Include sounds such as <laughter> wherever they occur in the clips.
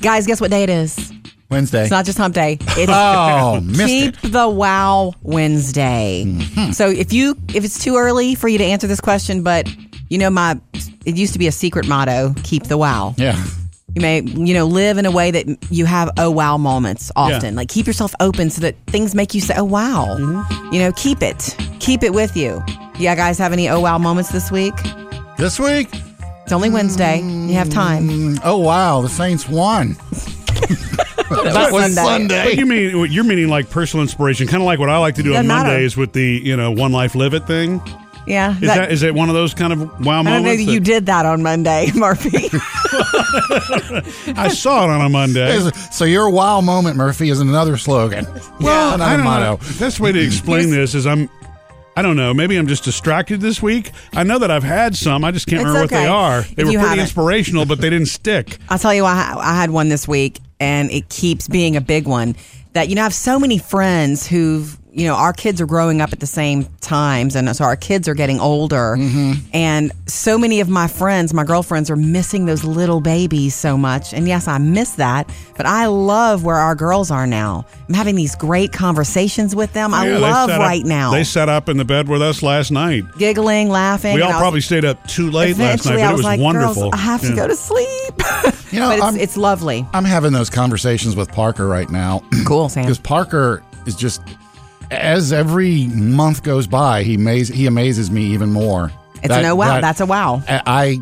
Guys, guess what day it is? Wednesday. It's not just hump day. It's <laughs> oh, Keep it. Mm-hmm. the wow Wednesday. So if you if it's too early for you to answer this question, but you know my it used to be a secret motto, keep the wow. Yeah. You may you know live in a way that you have oh wow moments often. Yeah. Like keep yourself open so that things make you say oh wow. Mm-hmm. You know, keep it. Keep it with you. Yeah, guys have any oh wow moments this week? This week? It's only Wednesday. You have time. Mm, Oh, wow. The Saints won. that was Sunday. Sunday. But you mean what you're meaning like personal inspiration, kind of like what I like to do on Doesn't matter. Mondays with the you know one life live it thing. Yeah. Is that, is it one of those kind of wow I don't know moments? that you that- did that on Monday, <laughs> Murphy. I saw it on a Monday. So your wow moment, Murphy, is another slogan. Well, another I don't motto. know. The best way to explain this is I'm. I don't know. Maybe I'm just distracted this week. I know that I've had some. I just can't It's remember what they are. If They were you pretty haven't. inspirational, but they didn't stick. <laughs> I'll tell you, I, ha- I had one this week, and it keeps being a big one. That you know, I have so many friends who've you know, our kids are growing up at the same times, and so our kids are getting older, mm-hmm. and so many of my friends, my girlfriends, are missing those little babies so much. And yes, I miss that, but I love where our girls are now. I'm having these great conversations with them. I Yeah, they love sat up- right now. They sat up in the bed with us last night. giggling, laughing. We all I was- probably stayed up too late last night, but I it was was like, wonderful. Girls, I have to Yeah. go to sleep. <laughs> You know, but it's, I'm- it's lovely. I'm having those conversations with Parker right now. Cool, Sam. <clears throat> Because Parker is just, as every month goes by, he amaz- he amazes me even more. It's an oh wow. That's a wow. I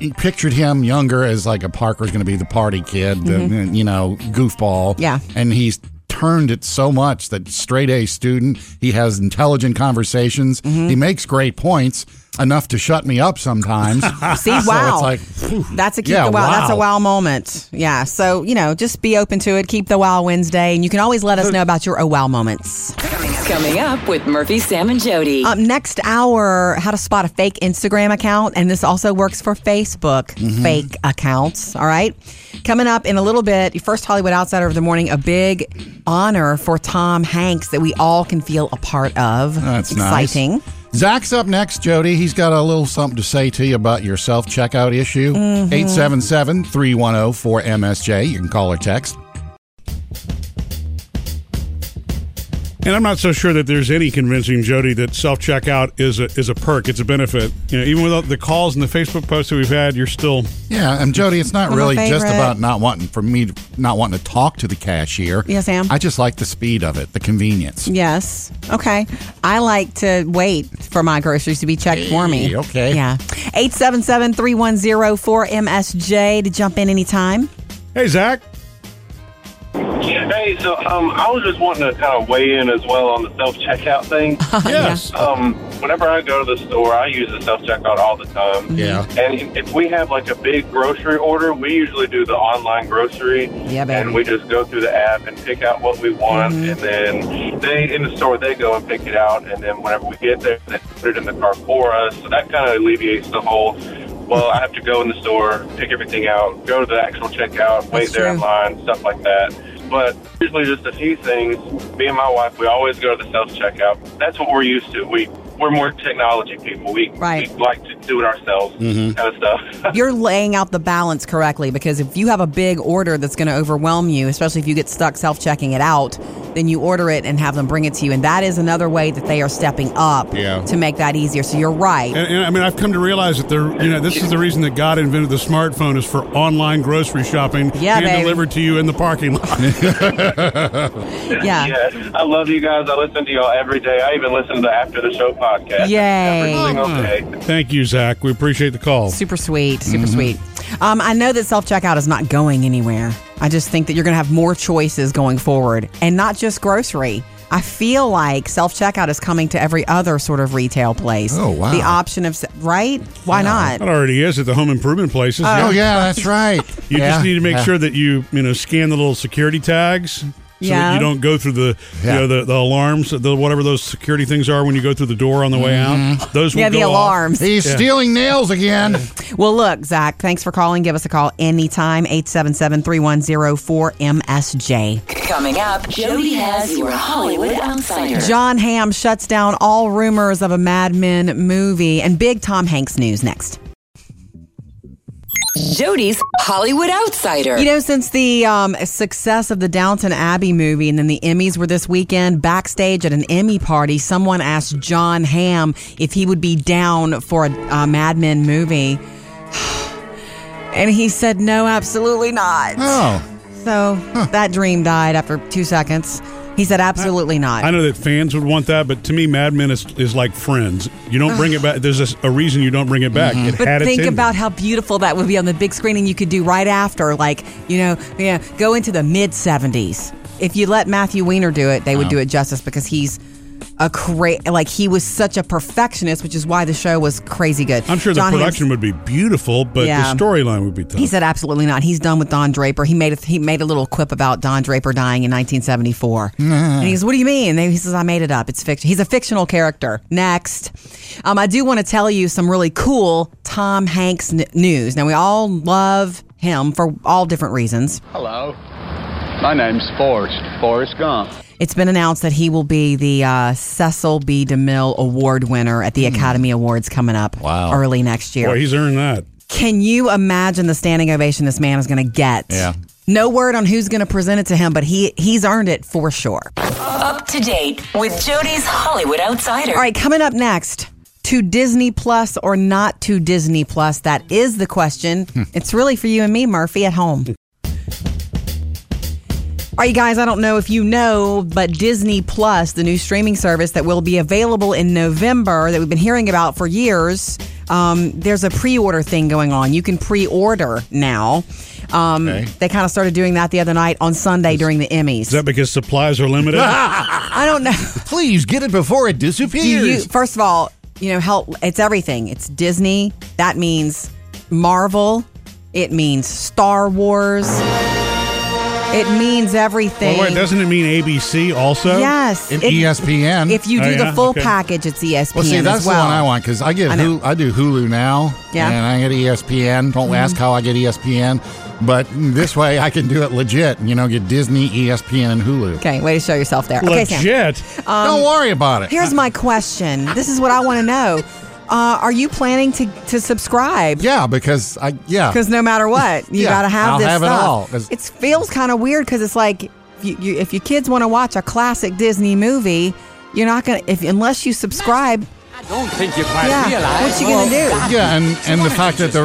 I pictured him younger as like a Parker's going to be the party kid, the, you know, goofball. Mm-hmm. Yeah. And he's turned it so much that straight A student, he has intelligent conversations, Mm-hmm. he makes great points, enough to shut me up sometimes. <laughs> See, <laughs> So wow. it's like, phew. That's a keep Yeah, the wow. That's a wow. wow moment. Yeah. So, you know, just be open to it. Keep the wow Wednesday. And you can always let us know about your oh wow moments. Coming up with Murphy, Sam, and Jody. Up next hour, how to spot a fake Instagram account. And this also works for Facebook Mm-hmm. fake accounts. All right. Coming up in a little bit, first Hollywood Outsider of the Morning, a big honor for Tom Hanks that we all can feel a part of. That's exciting. nice. Zach's up next, Jody. He's got a little something to say to you about your self checkout issue. Mm-hmm. 877 310 4MSJ. You can call or text. And I'm not so sure that there's any convincing Jody that self checkout is a is a perk. It's a benefit. You know, even with the calls and the Facebook posts that we've had, you're still Yeah, and Jody, it's not I'm really just about not wanting for me to, not wanting to talk to the cashier. Yes, Sam? I just like the speed of it, the convenience. Yes. Okay. I like to wait for my groceries to be checked for me. Okay. Yeah. 877 310 4MSJ to jump in anytime. Hey Zach. Hey, so um, I was just wanting to kind of weigh in as well on the self checkout thing. <laughs> Yes. um, whenever I go to the store, I use the self checkout all the time. Yeah. And if we have like a big grocery order, we usually do the online grocery. Yeah, baby. And we just go through the app and pick out what we want, Mm-hmm. and then they in the store they go and pick it out, and then whenever we get there, they put it in the car for us. So that kind of alleviates the whole. Well, I have to go in the store, pick everything out, go to the actual checkout, wait That's there true. in line, stuff like that. But usually, just a few things. Me and my wife, we always go to the self checkout. That's what we're used to. We we're more technology people. We, Right. we like to do it ourselves, mm-hmm. kind of stuff. <laughs> You're laying out the balance correctly because if you have a big order that's going to overwhelm you, especially if you get stuck self checking it out, then you order it and have them bring it to you. And that is another way that they are stepping up Yeah. to make that easier. So you're right. And, and I mean, I've come to realize that there, you know, this is the reason that God invented the smartphone is for online grocery shopping, Yeah, hand baby. delivered to you in the parking lot. <laughs> Yeah. yeah, I love you guys. I listen to y'all every day. I even listen to the After the Show podcast. Yay. Everything okay. Thank you, Zach. We appreciate the call. Super sweet, super Mm-hmm. sweet. Um, I know that self checkout is not going anywhere. I just think that you're going to have more choices going forward, and not just grocery. I feel like self checkout is coming to every other sort of retail place. Oh, wow. The option of right? Why not? It already is at the home improvement places. Oh, yeah, oh, that's right. <laughs> You Yeah, just need to make yeah. sure that you you know scan the little security tags. So Yeah. that you don't go through the Yeah. you know the, the alarms, the whatever those security things are when you go through the door on the way mm-hmm. out. Those will Yeah, the go off. alarms. He's stealing nails again. <laughs> Well, look, Zach, thanks for calling. Give us a call anytime, 877 310 4MSJ. Coming up, Jody has your Hollywood Outsider. Jon Hamm shuts down all rumors of a Mad Men movie, and big Tom Hanks news next. Jody's Hollywood Outsider. You know, since the um, success of the Downton Abbey movie and then the Emmys were this weekend, backstage at an Emmy party, someone asked Jon Hamm if he would be down for a, a Mad Men movie. <sighs> And he said, no, absolutely not. Oh, So that dream died after two seconds. He said, absolutely not. I know that fans would want that, but to me, Mad Men is, is like Friends. You don't bring it back. There's a, a reason you don't bring it back. Mm-hmm. It But had think about how beautiful that would be on the big screen, and you could do right after, like you know, yeah, go into the mid seventies. If you let Matthew Weiner do it, they would do it justice because he's a cra- like he was such a perfectionist, which is why the show was crazy good. I'm sure the Jon Hamm- production would be beautiful, but Yeah. the storyline would be tough. He said absolutely not. He's done with Don Draper. He made a, he made a little quip about Don Draper dying in 1974. <laughs> and he goes, "What do you mean?" And he says, "I made it up. It's fiction. He's a fictional character." Next, um, I do want to tell you some really cool Tom Hanks n- news. Now we all love him for all different reasons. Hello. My name's Forrest. Forrest Gump. It's been announced that he will be the uh, Cecil B. DeMille Award winner at the Academy Awards coming up Wow. early next year. Boy, he's earned that. Can you imagine the standing ovation this man is going to get? Yeah. No word on who's going to present it to him, but he he's earned it for sure. Up to date with Jody's Hollywood Outsider. All right, coming up next. To Disney Plus or not to Disney Plus? That is the question. it's really for you and me, Murphy, at home. All right, you guys, I don't know if you know, but Disney Plus, the new streaming service that will be available in November that we've been hearing about for years, um, there's a pre order thing going on. You can pre order now. Um, Okay. They kind of started doing that the other night on Sunday during the Emmys. Is that because supplies are limited? <laughs> <laughs> I don't know. please get it before it disappears. You first of all, you know, help it's everything. It's Disney. That means Marvel. It means Star Wars. It means everything. well, wait, doesn't it mean ABC also? yes. And It- ESPN. If you Oh, do yeah? the full Okay. package, it's ESPN well, see, that's as well. the one I want because I get I know. Hulu, I do Hulu now. Yeah. Mm-hmm. and I get ESPN. Don't ask how I get ESPN, but this way I can do it legit. You know, get Disney, ESPN, and Hulu. Okay, way to show yourself there. Okay, Sam. Legit. Don't worry about it. Here's my question. This is what I want to know. Uh, are you planning to, to subscribe? yeah, because I yeah. Because no matter what, you <laughs> Yeah, got to have I'll this have it stuff. all, 'cause- It feels kind of weird because it's like if, you, you, if your kids want to watch a classic Disney movie, you're not gonna if unless you subscribe. I don't think you quite Yeah, realize. what you gonna do? Yeah, and, and the fact that the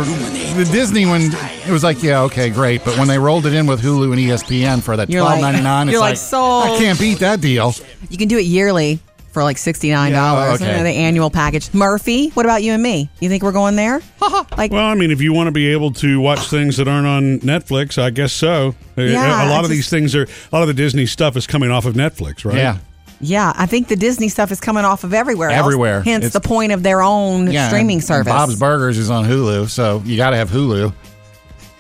the Disney one, it was like, yeah, okay, great. But when they rolled it in with Hulu and ESPN for that You're twelve like- ninety nine, it's you're like, like, sold. I can't beat that deal. You can do it yearly for like sixty nine dollars. Yeah, okay. the annual package. Murphy, what about you and me? You think we're going there? <laughs> like Well, I mean, if you want to be able to watch things that aren't on Netflix, I guess so. Yeah, a lot I of these things are a lot of the Disney stuff is coming off of Netflix, right? Yeah, yeah, I think the Disney stuff is coming off of everywhere. else, Everywhere. hence It's- the point of their own yeah. streaming service. and Bob's Burgers is on Hulu, so you got to have Hulu.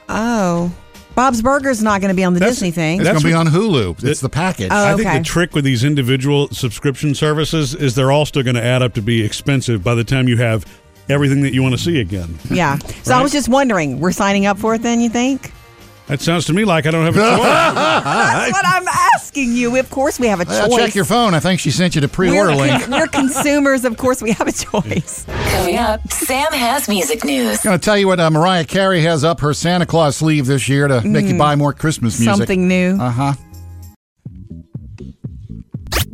oh, Bob's Burgers not going to be on the That's- Disney thing. It's going to be on Hulu. It's the package. Oh, I think okay. the trick with these individual subscription services is they're all still going to add up to be expensive by the time you have everything that you want to see again. Yeah. So I was just wondering, we're signing up for it then, you think? That sounds to me like I don't have a <laughs> choice. That's what I'm asking you. Of course, we have a Well, choice. check your phone. I think she sent you the pre-order we're, link. we're consumers. Of course, we have a choice. Coming up, Sam has music news. going to tell you what uh, Mariah Carey has up her Santa Claus sleeve this year to make you buy more Christmas music. Mm. Something new. Uh huh.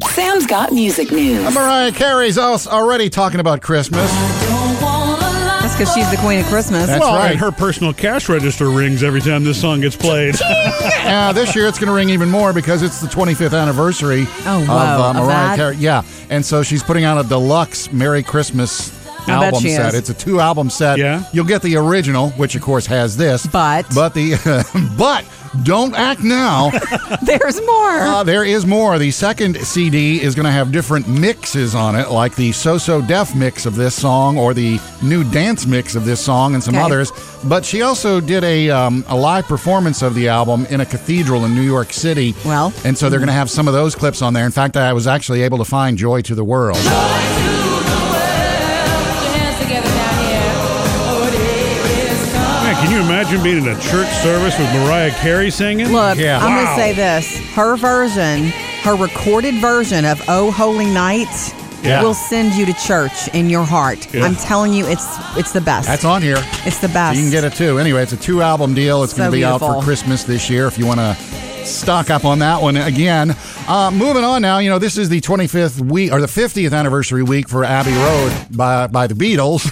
Sam's got music news. Mariah Carey's also already talking about Christmas. That's because she's the queen of Christmas. That's well, right. and her personal cash register rings every time this song gets played. Uh, <laughs> this year it's going to ring even more because it's the 25th anniversary Oh, of uh, Mariah? Carey. Yeah, and so she's putting out a deluxe Merry Christmas I bet album set. is. It's a two album set. Yeah. you'll get the original, which of course has this, But- but the <laughs> but don't act now. <laughs> There's more. Uh, there is more. The second CD is going to have different mixes on it, like the So So Def mix of this song or the new dance mix of this song and some Okay. others. But she also did a, um, a live performance of the album in a cathedral in New York City. Well. and so they're going to have some of those clips on there. In fact, I was actually able to find Joy to the World. Man, can imagine being in a church service with Mariah Carey singing? Look, Yeah. I'm going to say this. Her version, her recorded version of Oh Holy Night Yeah. will send you to church in your heart. Yeah. I'm telling you, it's it's the best. That's on here. It's the So best. you can get it too. Anyway, it's a two album deal. It's So going to be out beautiful. for Christmas this year if you want to stock up on that one again. Uh, moving on now, you know, this is the 25th week or the 50th anniversary week for Abbey Road by, by the Beatles.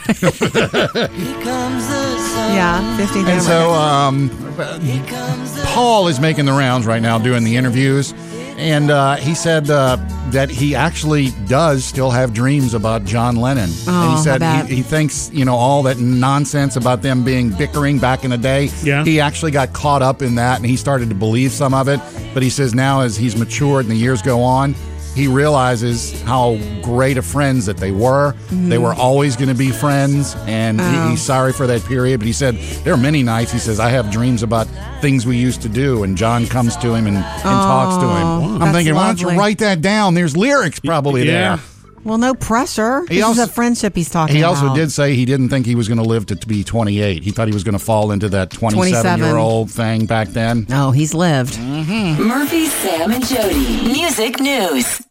<laughs> Yeah, 15th and so um, Paul is making the rounds right now doing the interviews. And uh, he said uh, that he actually does still have dreams about John Lennon. and Oh, he I said he, he thinks, you know, all that nonsense about them being bickering back in the day. Yeah. He actually got caught up in that and he started to believe some of it. But he says now, as he's matured and the years go on, he realizes how great of friends that they were. They mm-hmm. were always going to be friends, and he, he's oh. sorry for that period. But he said there are many nights. He says I have dreams about things we used to do, and John comes to him and, and talks to him. Oh, I'm that's thinking, why don't you write that down? There's lyrics probably Yeah. there. Well, no pressure. He this also- is a friendship he's talking He about. He also did say he didn't think he was going to live to, to be 28. He thought he was going to fall into that 27 27. year old thing back then. No, he's lived. Mm-hmm. Murphy, Sam, and Jody. Music news.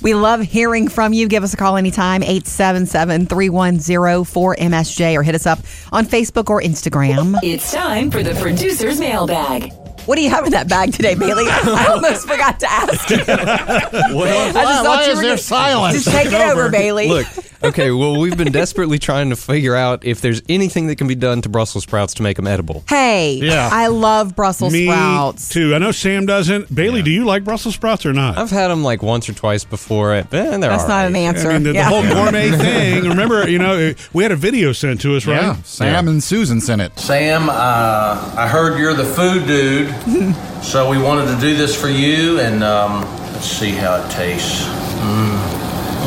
We love hearing from you. Give us a call anytime, 877-310-4MSJ, or hit us up on Facebook or Instagram. It's time for the producer's mailbag. What do you have in that bag today, Bailey? <laughs> I almost forgot to ask you. <laughs> I just Why- thought why you is were there gonna- silence? Just take it over, Bailey. Look, okay, well, we've been desperately trying to figure out if there's anything that can be done to Brussels sprouts to make them edible. Hey, Yeah. I love Brussels Me sprouts. too. I know Sam doesn't. Bailey, do you like Brussels sprouts or not? I've had them like once or twice before, and they're That's all not right. an answer. I mean, the, the Yeah. whole gourmet <laughs> thing. Remember, you know, we had a video sent to us, right? Yeah, Sam and Susan sent it. Sam, uh, I heard you're the food dude, <laughs> so we wanted to do this for you, and um, let's see how it tastes. Mm.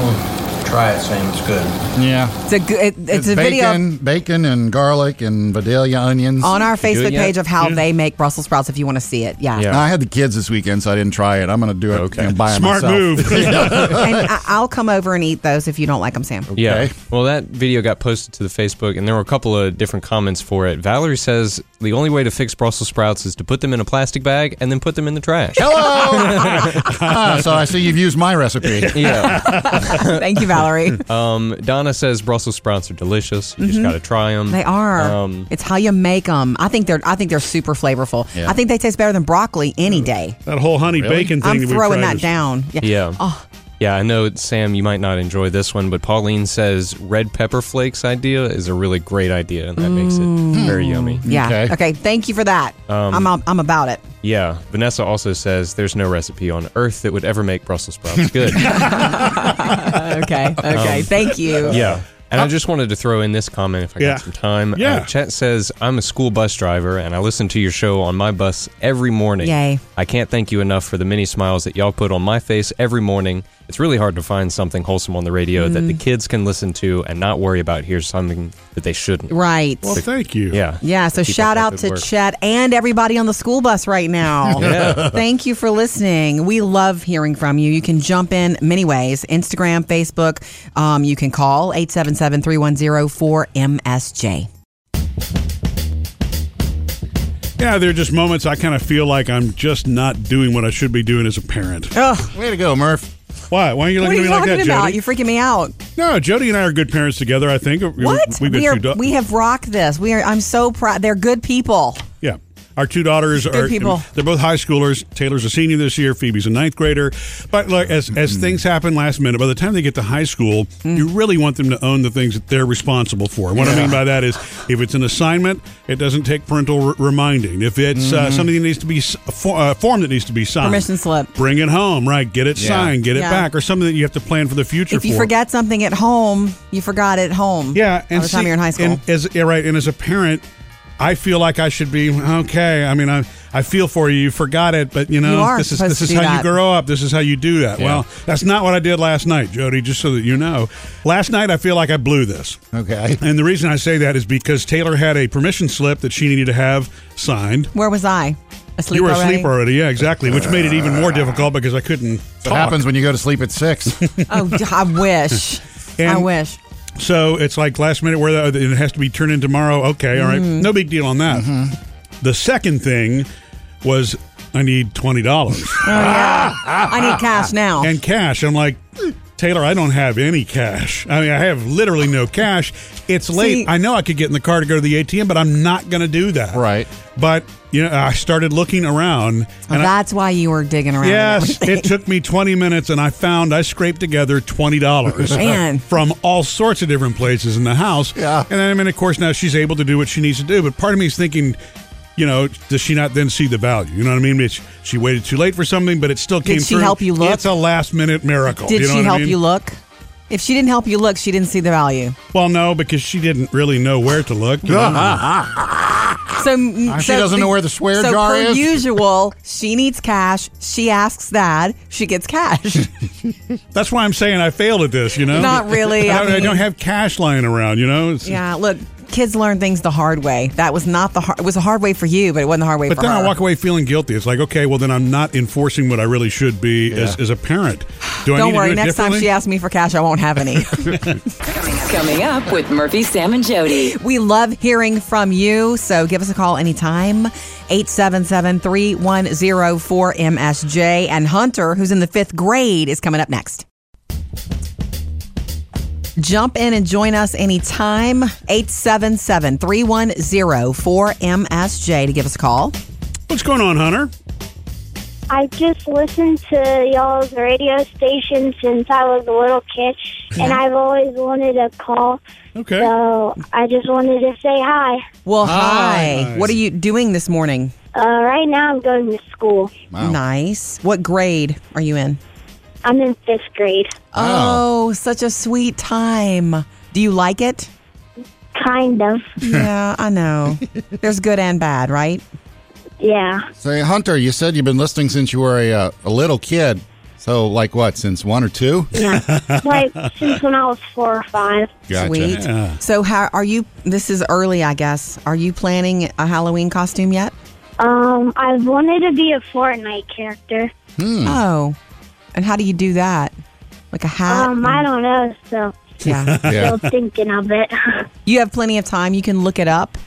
Mm. Try it, Sam. It's good. Yeah. It's a good. It, it's, a bacon, video bacon and garlic and Vidalia onions. on our do it Facebook yet? page of how they make Brussels sprouts. If you want to see it, yeah. Yeah. I had the kids this weekend, so I didn't try it. I'm going to do it Okay. you know, by Smart myself. move. <laughs> <laughs> and I, I'll come over and eat those if you don't like them, Sam. Yeah. Okay. Well, that video got posted to the Facebook, and there were a couple of different comments for it. Valerie says the only way to fix Brussels sprouts is to put them in a plastic bag and then put them in the trash. Hello. <laughs> Ah, so I see you've used my recipe. <laughs> yeah. <laughs> Thank you, Valerie. Um, Donna says Brussels sprouts are delicious. You just got to try them. Mm-hmm. They are. Um, it's how you make them. I think they're. I think they're super flavorful. Yeah. I think they taste better than broccoli any day. That whole honey bacon thing. I'm that we throwing tried that is- down. Yeah. Oh, Yeah, I know, Sam, you might not enjoy this one, but Pauline says red pepper flakes idea is a really great idea, and that makes it very yummy. yeah. Okay. Okay. Thank you for that. Um, I'm. I'm about it. Yeah, Vanessa also says there's no recipe on earth that would ever make Brussels sprouts good. <laughs> Okay. Okay. Thank you. Um, yeah. And I just wanted to throw in this comment if I Yeah. got some time. Yeah. Uh, Chet says, I'm a school bus driver and I listen to your show on my bus every morning. Yay. I can't thank you enough for the many smiles that y'all put on my face every morning. It's really hard to find something wholesome on the radio that Mm. the kids can listen to and not worry about here's something that they shouldn't. Right. Well, thank you. Yeah. Yeah, so shout out to work. Chet and everybody on the school bus right now. <laughs> Yeah. Thank you for listening. We love hearing from you. You can jump in many ways Instagram, Facebook. Um, you can call 877 310 4MSJ. Yeah, there are just moments I kind of feel like I'm just not doing what I should be doing as a parent. Oh, Way to go, Murph. Why? Why are you looking at me like talking that, about? Jody? You're freaking me out. No, Jody and I are good parents together. I think. What? We've we, are, we have rocked this. We are. I'm so proud. They're good people. Yeah. Our two daughters are people. they're both high schoolers. Taylor's a senior this year, Phoebe's a ninth grader. But like as as things happen last minute, by the time they get to high school, you really want them to own the things that they're responsible for. And what I mean by that is if it's an assignment, it doesn't take parental r- reminding. If it's uh, something that needs to be s- a for, uh, form that needs to be signed, Permission slip. bring it home, right? Get it Yeah. signed, get it Yeah. back, or something that you have to plan for the future. If you for. forget something at home, you forgot it at home. Yeah, By and the time see- you're in high school. And as yeah, right, and as a parent, I feel like I should be okay. I mean, I I feel for you. You forgot it, but you know, You this is this is how that. you grow up. This is how you do that. Yeah. Well, that's not what I did last night, Jody. Just so that you know, last night I feel like I blew this. Okay. And the reason I say that is because Taylor had a permission slip that she needed to have signed. Where was I? Asleep you were already? asleep already, yeah, exactly, which made it even more difficult because I couldn't What happens when you go to sleep at six? <laughs> Oh, d- I wish. <laughs> I wish. So it's like last minute where the, it has to be turned in tomorrow. Okay, all right, Mm-hmm. no big deal on that. The second thing was I need twenty dollars Oh, yeah. I need <laughs> cash now. and cash. I'm like. Taylor, I don't have any cash. I mean, I have literally no cash. It's late. See- I know I could get in the car to go to the ATM, but I'm not going to do that. Right. But you know, I started looking around, Oh, and I, that's why you were digging around. Yes, it took me 20 minutes and I found I scraped together $20 from all sorts of different places in the house. Yeah. And I mean, of course, now she's able to do what she needs to do. But part of me is thinking, you know, does she not then see the value? You know what I mean? It's, she waited too late for something, but it still came Did she through. help you look? It's a last minute miracle. Did you know she what I help mean? you look? If she didn't help you look, she didn't see the value. Well, no, because she didn't really know where to look. you know? <laughs> So ah, she doesn't know where the swear so jar per is? usual, she needs cash. She asks that. She gets cash. <laughs> That's why I'm saying I failed at this, you know? Not really, <laughs> I, I don't, I mean- don't have cash lying around, you know? It's- yeah, look, kids learn things the hard way. That was not the hard. It was a hard way for you, but it wasn't the hard way But for then her. I walk away feeling guilty. It's like, okay, well, then I'm not enforcing what I really should be as, as a parent. Do Don't need worry. to do it Next time she asks me for cash, I won't have any. <laughs> Coming up with Murphy, Sam, and Jody. we love hearing from you, so give us a call anytime. 877-3104-MSJ. And Hunter, who's in the fifth grade, is coming up next. Jump in and join us anytime. 877-3104-MSJ to give us a call. What's going on, Hunter? I just listened to y'all's radio station since I was a little kid, and I've always wanted a call. Okay. So I just wanted to say hi. Well, hi. Hi. What are you doing this morning? Uh, right now, I'm going to school. Wow. Nice. What grade are you in? I'm in fifth grade. Oh, such a sweet time. Do you like it? Kind of. Yeah, I know. <laughs> There's good and bad, right? Yeah. Say, Hunter, you said you've been listening since you were a, uh, a little kid. So, like what, since one or two? Yeah, <laughs> like since when I was four or five. Gotcha. Sweet. Yeah. So, how are you? This is early, I guess. Are you planning a Halloween costume yet? Um, I've wanted to be a Fortnite character. Oh, and how do you do that? Like a hat? Um, I don't know, so yeah. <laughs> Yeah. still thinking of it. <laughs> You have plenty of time. You can look it up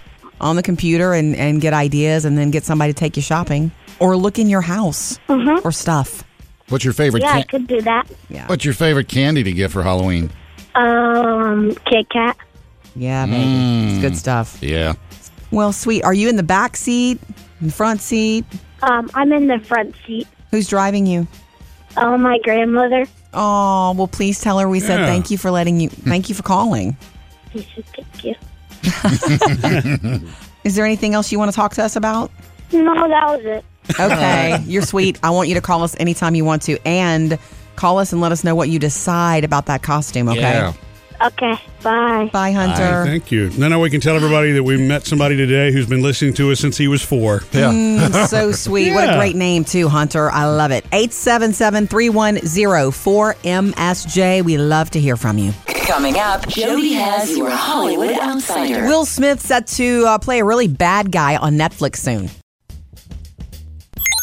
on the computer and, and get ideas, and then get somebody to take you shopping or look in your house or stuff. What's your favorite? yeah, I could do that. Yeah. What's your favorite candy to get for Halloween? Um, Kit Kat. Yeah, baby. It's good stuff. Yeah. Well, sweet. Are you in the back seat, in the front seat? Um, I'm in the front seat. Who's driving you? Oh, my grandmother. Oh, well, please tell her we said Yeah. thank you for letting you. Hmm. Thank you for calling. Thank you. <laughs> Is there anything else you want to talk to us about? No, that was it. Okay, <laughs> you're sweet. I want you to call us anytime you want to, and call us and let us know what you decide about that costume. Okay. Yeah. Okay, bye. Bye, Hunter. Thank you. Now we can tell everybody that we met somebody today who's been listening to us since he was four. Yeah. Mm, <laughs> so sweet. What a great name, too, Hunter. I love it. 877 310 4MSJ. We love to hear from you. Coming up, Jody has your Hollywood Outsider. Will Smith set to uh, play a really bad guy on Netflix soon.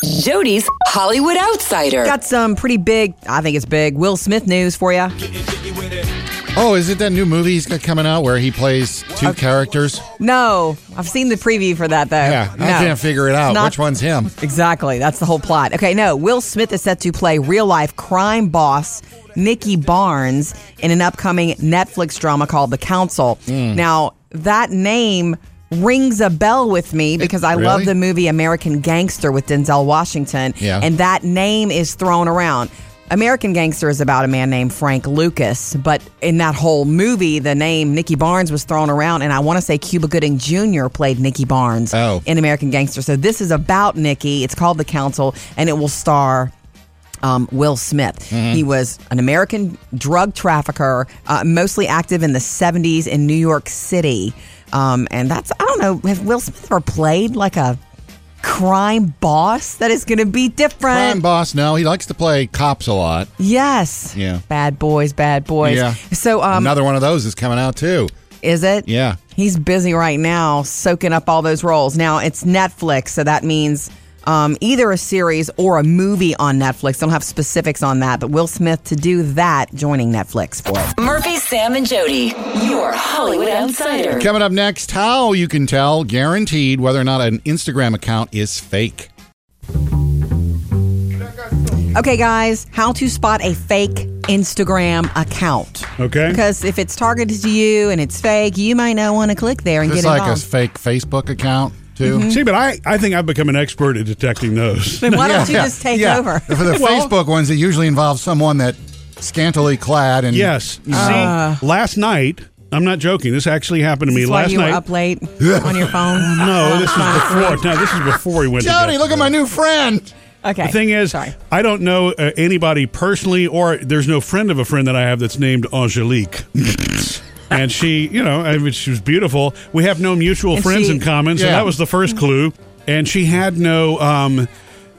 Jody's Hollywood Outsider. Got some pretty big, I think it's big, Will Smith news for you. Oh, is it that new movie he's got coming out where he plays two characters? No, I've seen the preview for that, though. Yeah, no. I can't figure it out. not- Which one's him? Exactly. That's the whole plot. Okay, no. Will Smith is set to play real life crime boss Nicky Barnes in an upcoming Netflix drama called The Council. Hmm. Now, that name rings a bell with me because I love the movie American Gangster with Denzel Washington. Yeah. And that name is thrown around. American Gangster is about a man named Frank Lucas, but in that whole movie, the name Nicky Barnes was thrown around, and I want to say Cuba Gooding Jr. played Nicky Barnes Oh. in American Gangster. So this is about Nicky. It's called The Council, and it will star um, Will Smith. He was an American drug trafficker, uh, mostly active in the 70s in New York City. Um, and that's, I don't know, has Will Smith ever played like a crime boss that is going to be different? Crime boss. No, he likes to play cops a lot. Yes. Yeah. Bad boys, bad boys. Yeah. So, um, Another one of those is coming out too. is it? Yeah. He's busy right now soaking up all those roles. Now it's Netflix, so that means um, either a series or a movie on Netflix. Don't have specifics on that, but Will Smith to do that, joining Netflix for it. Murphy, Sam, and Jody, your Hollywood Outsider. Coming up next, how you can tell guaranteed whether or not an Instagram account is fake. Okay, guys, how to spot a fake Instagram account. Okay. Because if it's targeted to you and it's fake, you might not want to click there and It's get like a fake Facebook account too. See, but I, I think I've become an expert at detecting those. then why don't you Yeah, just take yeah. over? For the <laughs> Well- Facebook ones, it usually involves someone that scantily clad and Yes. You Uh. see, last night, I'm not joking. This actually happened to me This is why last you night. were up late <laughs> on your phone. no, this is <laughs> before. No, this is before we went. to Jody, bed look at my new friend. Okay. The thing is, Sorry. I don't know uh, anybody personally, or there's no friend of a friend that I have that's named Angelique. And she, you know, I mean, she was beautiful. We have no mutual And friends she- in common, so Yeah. that was the first clue. And she had no, um,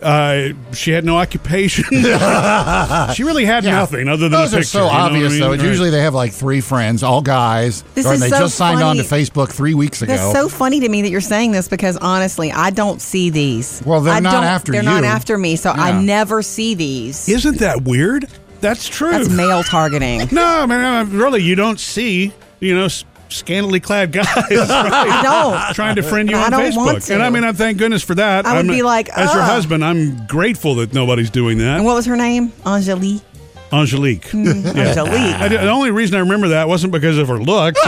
uh, she had no occupation. <laughs> she really had Yeah. nothing other than Those a are picture. so you know what I obvious, mean? though. Right. usually they have like three friends, all guys, This or is they so just signed on to funny. Facebook three weeks ago. That's so funny to me that you're saying this because honestly, I don't see these. Well, they're I not don't- after They're you. not after me, so I never see these. Isn't that weird? That's true. That's male targeting. <laughs> No, I mean, uh, really, you don't see, you know, scantily clad guys <laughs> right, I don't. trying to friend you I on don't Facebook. want to. And I mean, I thank goodness for that. I would I'm- be like, as your husband, I'm grateful that nobody's doing that. And what was her name? Angelique. Angelique. Mm-hmm. Yeah. Angelique. I, the only reason I remember that wasn't because of her looks. <laughs>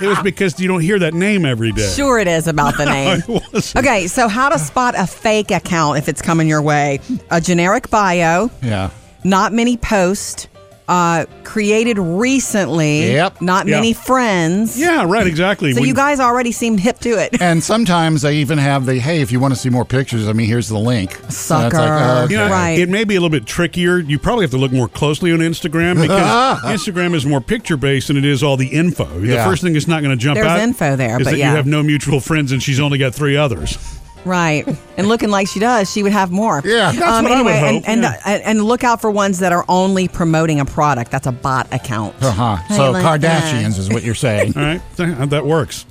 it was because you don't hear that name every day. Sure, it is about the <laughs> name. It wasn't. Okay, so how to spot a fake account if it's coming your way? A generic bio, yeah. not many posts, uh, created recently, Yep. not Yeah. many friends. Yeah, right, exactly. So When- you guys already seem hip to it. And sometimes they even have the hey, if you want to see more pictures, I mean, here's the link. Sucker. oh, okay. You know, Right. It may be a little bit trickier. You probably have to look more closely on Instagram because <laughs> Instagram is more picture based than it is all the info. Yeah. The first thing that's not going to jump out. There's out info there, but yeah. you have no mutual friends and she's only got three others. Right. And looking like she does, she would have more. Yeah. That's um, what I would anyway, hope, And, and, yeah. and, and look out for ones that are only promoting a product. That's a bot account. Uh-huh. So like Kardashians is what you're saying. <laughs> All right, uh, that works.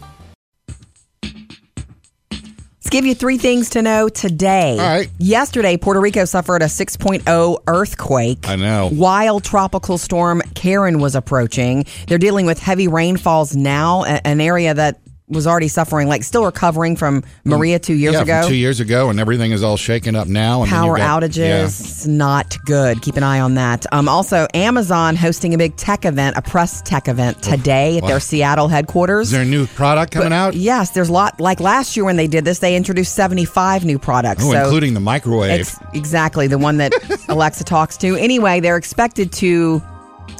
Let's give you three things to know today. All right. Yesterday, Puerto Rico suffered a 6.0 earthquake. I know. While tropical storm Karen was approaching, they're dealing with heavy rainfalls now, an area that was already suffering, like still recovering from Maria two years yeah, ago. two years ago, and everything is all shaken up now. And Power got- outages, yeah. Not good. Keep an eye on that. Um, also, Amazon hosting a big tech event, a press tech event today at their Seattle headquarters. Is there a new product coming out? Yes, there's a lot. Like last year when they did this, they introduced 75 new products. Oh, so including the microwave. ex- exactly the one that <laughs> Alexa talks to. Anyway, they're expected to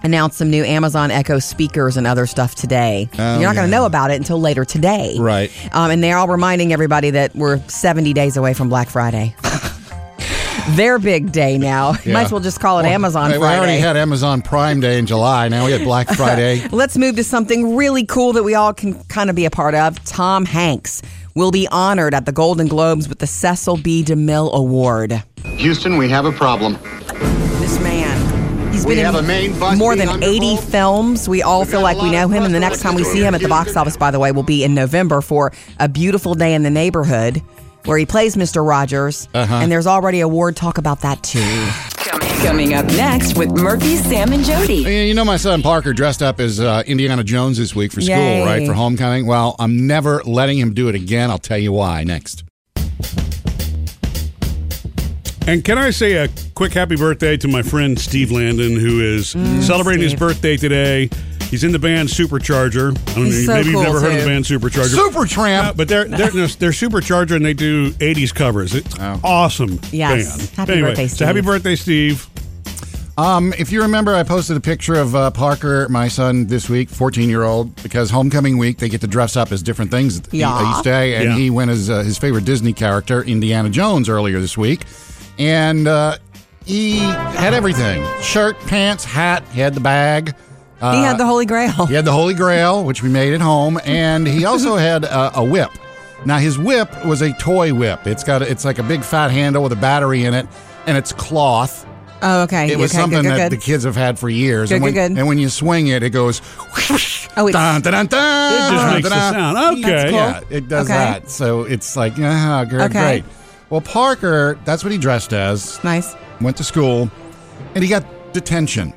announce some new Amazon Echo speakers and other stuff today. Oh, You're not going to know about it until later today. Right. Um, and they're all reminding everybody that we're 70 days away from Black Friday. <laughs> Their big day now. Yeah. Might as well just call it Amazon Hey, we already had Amazon Prime Day in July. Now we had Black <laughs> Friday. Let's move to something really cool that we all can kind of be a part of. Tom Hanks will be honored at the Golden Globes with the Cecil B. DeMille Award. Houston, we have a problem. This man. Been in a main bus more than 80 undervolt. films. We all We've feel like we know him. And the next time we see him at the box office, by the way, will be in November for A Beautiful Day in the Neighborhood, where he plays Mr. Rogers. Uh-huh. And there's already award talk about that, too. Coming up next with Murphy, Sam, and Jody. You know, my son Parker dressed up as uh, Indiana Jones this week for school, Yay. right? For homecoming. Well, I'm never letting him do it again. I'll tell you why next. And can I say a quick happy birthday to my friend Steve Landon, who is celebrating his birthday today. He's in the band Supercharger. I don't He's know, so maybe cool, you've never heard of the band Supercharger. Supertramp. Uh, but they're they're, no, they're Supercharger and they do '80s covers. It's Oh. awesome. Yes. band. Happy anyway, birthday, So happy Steve. birthday, Steve. Um, if you remember, I posted a picture of uh, Parker, my son, this week, 14 year old, because homecoming week they get to dress up as different things Yeah. each day, and Yeah. he went as uh, his favorite Disney character, Indiana Jones, earlier this week, and uh, he had everything: shirt, pants, hat. He had the bag. Uh, he had the Holy Grail. He had the Holy Grail, which we made at home, and he <laughs> also had a, a whip. Now his whip was a toy whip. It's got a, it's like a big fat handle with a battery in it, and it's cloth. Oh, okay. It was okay, something good, good, that good. the kids have had for years. Good, and when, good, good. And when you swing it, it goes. Oh, it's- dun, dun, dun, dun, It just makes the dun, dun. sound. Okay. That's cool. Yeah, it does Okay. that. So it's like, ah, great, Okay. great. Well, Parker, that's what he dressed as. Nice. Went to school, and he got detention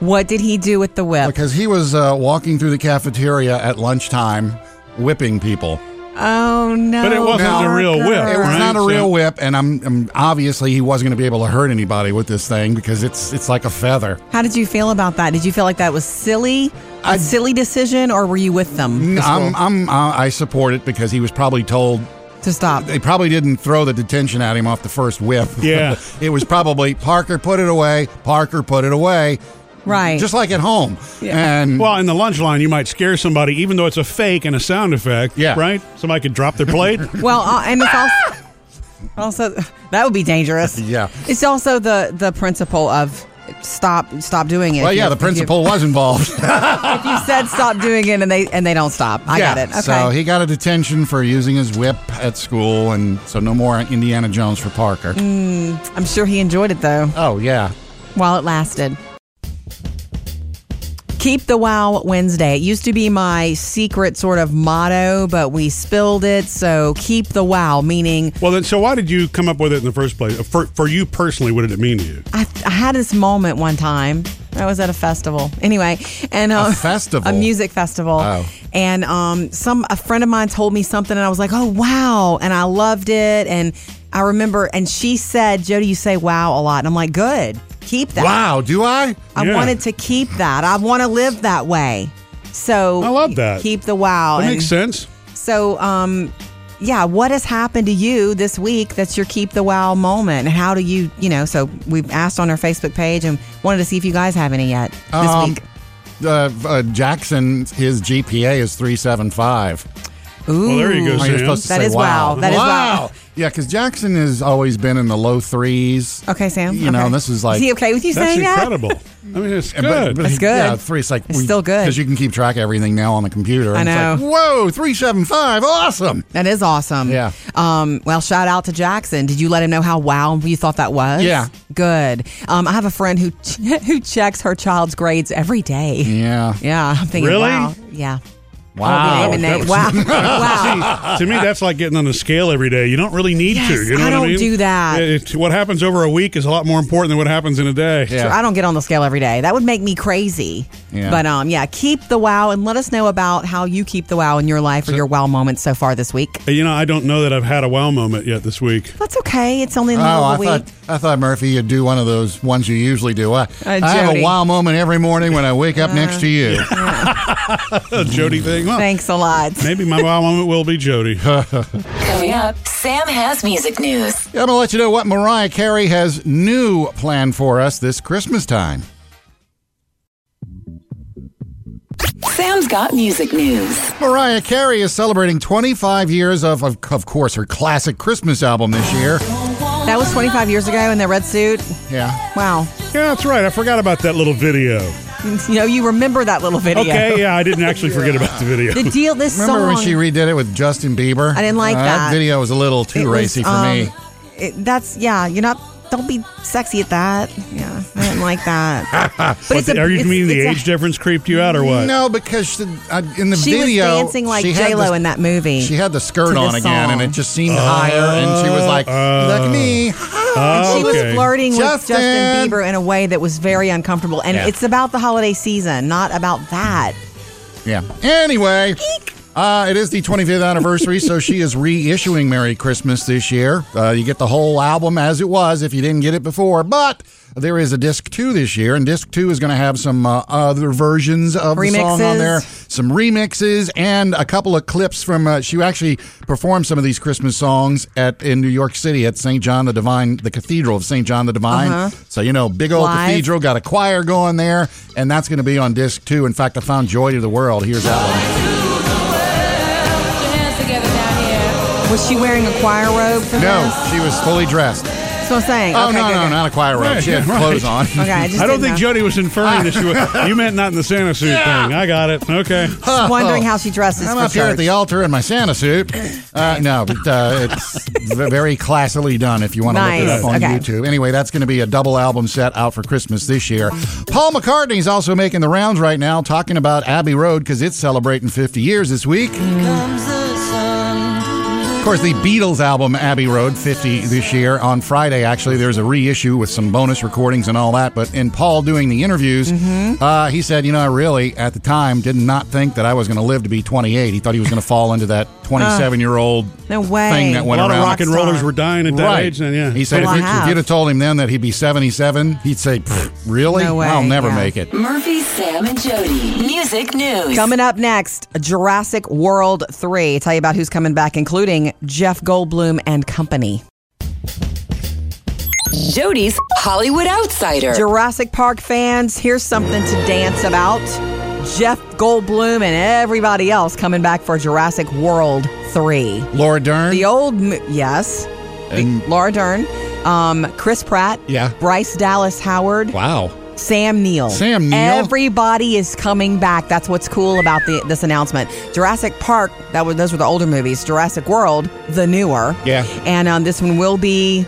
What did he do with the whip? because he was uh, walking through the cafeteria at lunchtime, whipping people. Oh no! But it wasn't No. a real whip. It was right? not a real whip, and I'm, I'm obviously he wasn't going to be able to hurt anybody with this thing because it's it's like a feather. How did you feel about that? Did you feel like that was silly, a I- silly decision, or were you with them? I'm, I'm uh, I support it because he was probably told to stop. they probably didn't throw the detention at him off the first whip. Yeah. <laughs> it was probably Parker put it away. Parker put it away. Right. Just like at home. Yeah. And Well, in the lunch line, you might scare somebody, even though it's a fake and a sound effect. Yeah. Right? Somebody could drop their plate. <laughs> Well, uh, and it's also <laughs> also that would be dangerous. Yeah. It's also the the principle of stop stop doing it. well, yeah, the principal was involved. <laughs> If you said stop doing it and they and they don't stop, I yeah. got it. Okay. So he got a detention for using his whip at school, and so no more Indiana Jones for Parker. Mm. I'm sure he enjoyed it though Oh yeah. while it lasted. Keep the wow Wednesday. It used to be my secret sort of motto, but we spilled it. So keep the wow, meaning well, then, so why did you come up with it in the first place? For, for you personally, what did it mean to you? I, I had this moment one time. I was at a festival, anyway, and um, festival? a music festival, Oh. and um, some a friend of mine told me something, and I was like, "Oh wow!" and I loved it, and I remember, and she said, "Jody, you say wow a lot," and I'm like, "Good, keep that." Wow. Do I? I Yeah. wanted to keep that. I want to live that way. So I love that. Keep the wow. That And makes sense. So, um, yeah, what has happened to you this week that's your keep the wow moment? And how do you, you know, so we've asked on our Facebook page and wanted to see if you guys have any yet this Um, week. Uh, uh, Jackson, his GPA is three seven five. Ooh. Well, there you go, Oh, you're Sam. supposed to That say is wow. That is wow. Yeah, because Jackson has always been in the low threes. Okay, Sam. You know, okay. this is like Is he okay with you That's saying that? incredible. I mean, it's good. but That's he- good. Yeah, three. It's like It's still good. because you can keep track of everything now on the computer. I And It's know. like, Whoa, three seven five, awesome. That is awesome. Yeah. Um, well, shout out to Jackson. Did you let him know how wow you thought that was? Yeah. Good. Um, I have a friend who <laughs> who checks her child's grades every day. Yeah. Yeah, I'm thinking, Really? wow. Yeah. Wow. I'll be naming that was- Wow. <laughs> wow. to me, that's like getting on the scale every day. You don't really need Yes, to. You know I what don't I mean? do that. It- what happens over a week is a lot more important than what happens in a day. Yeah. I don't get on the scale every day. That would make me crazy. Yeah. But um, yeah, keep the wow and let us know about how you keep the wow in your life or your wow moments so far this week. You know, I don't know that I've had a wow moment yet this week. That's okay. It's only in the Oh, middle I of the week. thought I thought Murphy, you'd do one of those ones you usually do. I, I have a wow moment every morning when I wake up next to you. A <laughs> Jody thing. Well, Thanks a lot. <laughs> maybe my wow moment will be Jody. <laughs> Coming up, Sam has music news. I'm going to let you know what Mariah Carey has new planned for us this Christmas time. Sam's got music news. Mariah Carey is celebrating 25 years of, of, of course, her classic Christmas album this year. That was 25 years ago in the red suit. Yeah. Wow. Yeah, that's right. I forgot about that little video. You know, you remember that little video. Okay, yeah, I didn't actually forget about the video. The deal, this Remember song. when she redid it with Justin Bieber? I didn't like Uh, that. video was a little too it was, racy for um, me. it- that's, yeah, you're not, don't be sexy at that. Yeah, I didn't like that. <laughs> But What, a- are you it's- mean the it's a- age difference creeped you out or what? No, because she, uh, in the She video, was dancing like she had J Lo the- in that movie. She had the skirt to on this again, and song. it just seemed higher. And she was like, "Look at me." <laughs> And oh, she was okay. flirting with Justin. Justin Bieber in a way that was very uncomfortable. And Yeah. it's about the holiday season, not about that. Yeah. Anyway, uh, it is the 25th anniversary, so she is reissuing "Merry Christmas" this year. Uh, you get the whole album as it was if you didn't get it before, but there is a disc two this year, and disc two is going to have some uh, other versions of the song on there, some remixes, and a couple of clips from. Uh, she actually performed some of these Christmas songs at in New York City at St. John the Divine, the Cathedral of St. John the Divine. Uh-huh. So you know, big old Live. cathedral, got a choir going there, and that's going to be on disc two. In fact, I found "Joy to the World." Here's that one. Was she wearing a choir robe for No, this? she was fully dressed. That's what I'm saying. Oh Okay, no, good, no, good. not a choir robe. Right, She had right. clothes on. Okay, I <laughs> just I don't think know. Jody was inferring that she was. <laughs> You meant not in the Santa suit thing. I got it. Okay. Just <laughs> wondering how she dresses I'm for up here at the altar in my Santa suit. <coughs> Uh, no, but uh, it's very classily done if you want to look it up on okay. YouTube. Anyway, that's going to be a double album set out for Christmas this year. Paul McCartney's also making the rounds right now, talking about Abbey Road because it's celebrating 50 years this week. Of course, the Beatles album Abbey Road 50 this year on Friday. Actually, there's a reissue with some bonus recordings and all that. But in Paul doing the interviews, uh, he said, "You know, I really at the time did not think that I was going to live to be 28. He thought he was going to fall into that <laughs> 27 year old No way. thing that A went lot of around. rock and rollers were dying at that right. age then, yeah. He said, Well, if, you- if have. you'd have told him then that he'd be 77, he'd say, "Really? No way, I'll never yeah. make it." Murphy, Sam, and Jody. Music news. Coming up next, Jurassic World 3. Tell you about who's coming back, including Jeff Goldblum and company. Jody's Hollywood Outsider. Jurassic Park fans, here's something to dance about. Jeff Goldblum and everybody else coming back for Jurassic World 3. Laura Dern. The old, yes. And- Laura Dern, um, Chris Pratt, Yeah. Bryce Dallas Howard, wow. Sam Neill. Sam Neill? Everybody is coming back. That's what's cool about the, this announcement. Jurassic Park, that was those were the older movies. Jurassic World, the newer. Yeah. And um, this one will be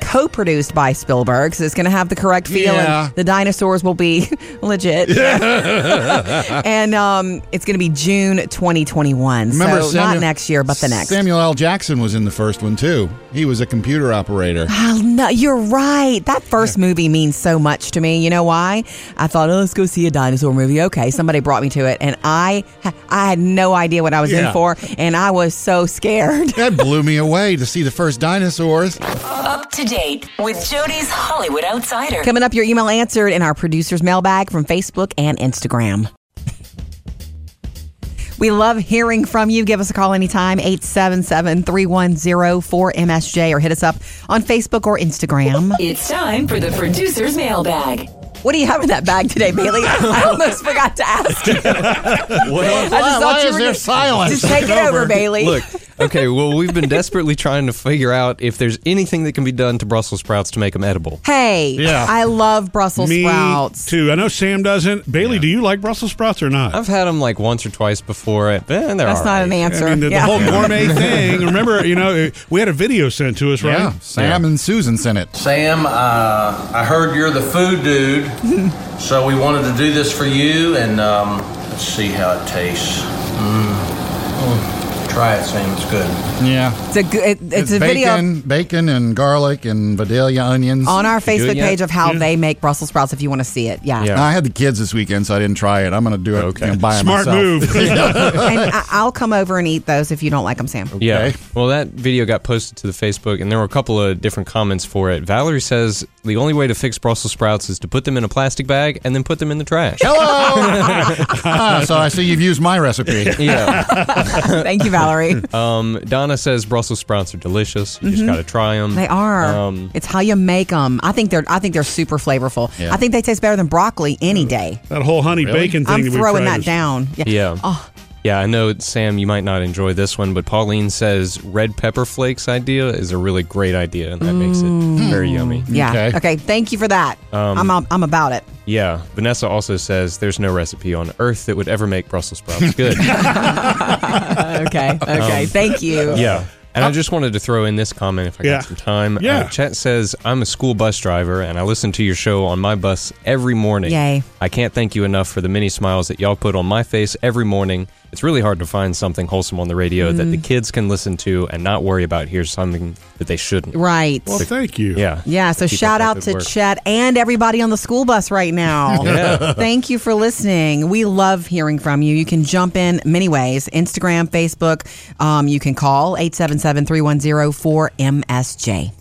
co-produced by Spielberg, so it's going to have the correct feel. Yeah. And the dinosaurs will be <laughs> legit. <laughs> and um, it's going to be June 2021. Remember so Samuel- not next year, but the next. Samuel L. Jackson was in the first one too. He was a computer operator. Oh, no, you're right. That first movie means so much to me. You know why? I thought, oh, let's go see a dinosaur movie. Okay, somebody brought me to it, and I, I had no idea what I was Yeah. in for, and I was so scared. That blew me <laughs> away to see the first dinosaurs. Up to date with Jody's Hollywood Outsider. Coming up, your email answered in our producer's mailbag from Facebook and Instagram. We love hearing from you. Give us a call anytime, 877 310 4MSJ, or hit us up on Facebook or Instagram. It's time for the producer's mailbag. What do you have in that bag today, Bailey? I almost forgot to ask <laughs> you. I just Why- why you is there gonna- silence? Just take it over, Bailey. Look, okay, well, we've been desperately trying to figure out if there's anything that can be done to Brussels sprouts to make them edible. Hey, Yeah. I love Brussels Me sprouts. too. I know Sam doesn't. Bailey, do you like Brussels sprouts or not? I've had them like once or twice before. eh, they're That's all not right. an answer. I mean, the, the Yeah. whole gourmet <laughs> thing. Remember, you know, we had a video sent to us, right? Yeah, Sam and Susan sent it. Sam, uh, I heard you're the food dude, <laughs> so we wanted to do this for you, and um, let's see how it tastes. Mm. Mm. Try it, Sam. It's good. Yeah, It's a good. It, it's, a bacon, video bacon and garlic and Vidalia onions. on our you do it Facebook page of how Yeah. they make Brussels sprouts. If you want to see it, yeah. Yeah. I had the kids this weekend, so I didn't try it. I'm going to do it Okay. you know, by Smart myself. move. <laughs> and I, I'll come over and eat those if you don't like them, Sam. Yeah. Okay. Well, that video got posted to the Facebook, and there were a couple of different comments for it. Valerie says the only way to fix Brussels sprouts is to put them in a plastic bag and then put them in the trash. Hello. <laughs> Ah, so I see you've used my recipe. <laughs> yeah. <laughs> Thank you, Valerie. Um, Donna says Brussels sprouts are delicious. You just got to try them. Mm-hmm. They are. Um, it's how you make them. I think they're. I think they're super flavorful. Yeah. I think they taste better than broccoli any day. That whole honey bacon thing. I'm that we throwing tried that is- down. Yeah. Oh, Yeah, I know, Sam, you might not enjoy this one, but Pauline says red pepper flakes idea is a really great idea, and that makes it very yummy. yeah. Okay. Okay. Thank you for that. Um, I'm. I'm about it. Yeah, Vanessa also says there's no recipe on earth that would ever make Brussels sprouts good. <laughs> Okay. Okay. Thank you. Um, yeah. And I just wanted to throw in this comment if I Yeah. got some time. Yeah. Uh, Chet says, I'm a school bus driver and I listen to your show on my bus every morning. Yay. I can't thank you enough for the many smiles that y'all put on my face every morning. It's really hard to find something wholesome on the radio that Mm. the kids can listen to and not worry about here's something that they shouldn't. Right. Well, thank you. Yeah. Yeah, so shout out to work. Chet and everybody on the school bus right now. <laughs> Yeah. Thank you for listening. We love hearing from you. You can jump in many ways Instagram, Facebook. Um, you can call 877 310 4MSJ.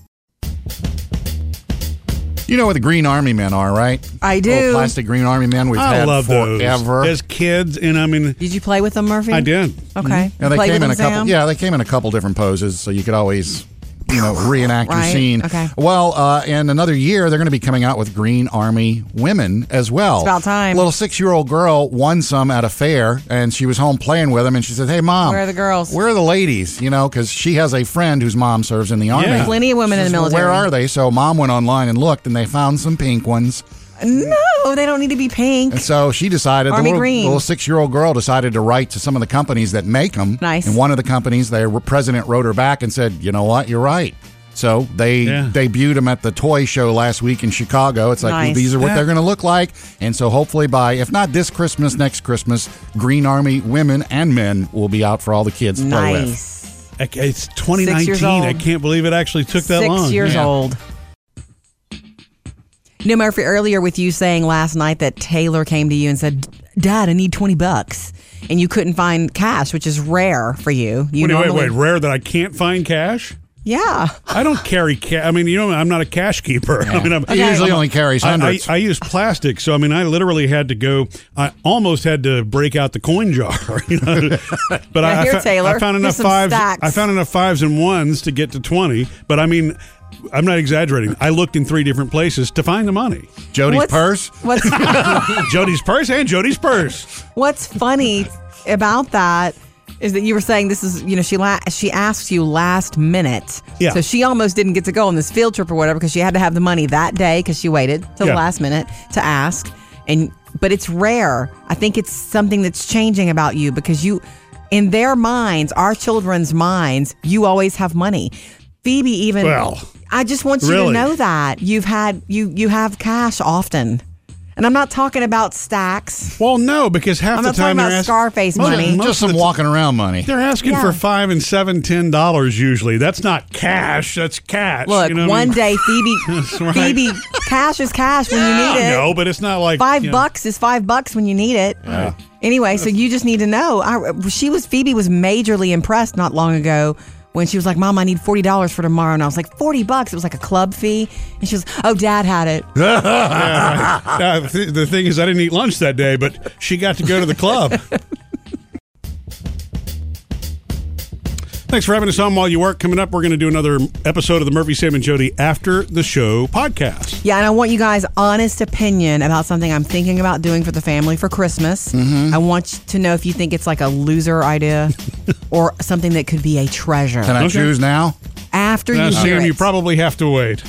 You know what the Green Army Men are, right? I Little do. plastic Green Army Men we've I had love those. forever. As kids, and I mean, Did you play with them, Murphy? I did. Okay. Mm-hmm. Yeah, they Played came in a couple. Sam? Yeah, they came in a couple different poses, so you could always, you know, reenact Right, your scene. okay. Well, uh, in another year, they're going to be coming out with Green Army women as well. It's about time. A little six-year-old girl won some at a fair, and she was home playing with them, and she said, "Hey, mom, Where are the girls?" Where are the ladies? You know, because she has a friend whose mom serves in the army. Yeah. Plenty of women in the says, "Well, military. Where are they? So mom went online and looked, and they found some pink ones. No, they don't need to be pink. And so she decided, Army the little, green. little six-year-old girl decided to write to some of the companies that make them. Nice. And one of the companies, their president wrote her back and said, "You know what? You're right." So they Yeah. debuted them at the toy show last week in Chicago. It's like well, Nice. these are what Yeah. they're going to look like, and so hopefully by if not this Christmas, next Christmas, Green Army women and men will be out for all the kids to play with. Nice. It's 2019. I can't believe it actually took that Six long. years Yeah. old. No, Murphy, earlier with you saying last night that Taylor came to you and said, Dad, I need 20 bucks. And you couldn't find cash, which is rare for you. You Wait, wait, normally- wait. Rare that I can't find cash. Yeah. I don't carry cash. I mean, you know, I'm not a cash keeper. <laughs> I mean, I'm, He usually only carries I- I, hundreds. I, use plastic, so I mean, I literally had to go. I almost had to break out the coin jar, <laughs> you know. But Now I, here, I, fa- Taylor, I found enough some fives. stacks. I found enough fives and ones to get to twenty. But I mean, I'm not exaggerating. I looked in three different places to find the money. Jody's What's- purse. What's, <laughs> Jody's purse and Jody's purse. what's funny about that is that you were saying this is, you know, she la- she asked you last minute. Yeah. So she almost didn't get to go on this field trip or whatever because she had to have the money that day because she waited till Yeah. the last minute to ask. And but it's rare. I think it's something that's changing about you because you in their minds, our children's minds, you always have money. Phoebe even Well, I just want you really? to know that you've had you you have cash often. And I'm not talking about stacks. Well, no, because half I'm the not time talking they're about ask- Scarface most- money. most Just some the walking around money. They're asking Yeah. for five and seven, ten dollars usually. That's not cash. That's cash. Look, you know what I one mean? day Phoebe <laughs> right. Phoebe cash is cash when you need it. No, but it's not like five you know, bucks is five bucks when you need it. Anyway, so you just need to know. I, she was Phoebe was majorly impressed not long ago when she was like, "Mom, I need forty dollars for tomorrow," and I was like, 40 bucks." It was like a club fee, and she was, "Oh, Dad had it." <laughs> Uh, th- the thing is, I didn't eat lunch that day, but she got to go to the club. <laughs> Thanks for having us on while you work. Coming up, we're going to do another episode of the Murphy, Sam, and Jody After the Show podcast. Yeah, and I want you guys' honest opinion about something I'm thinking about doing for the family for Christmas. Mm-hmm. I want to know if you think it's like a loser idea <laughs> or something that could be a treasure. Can I Okay. choose now? After Now, you hear Sam, it. you probably have to wait.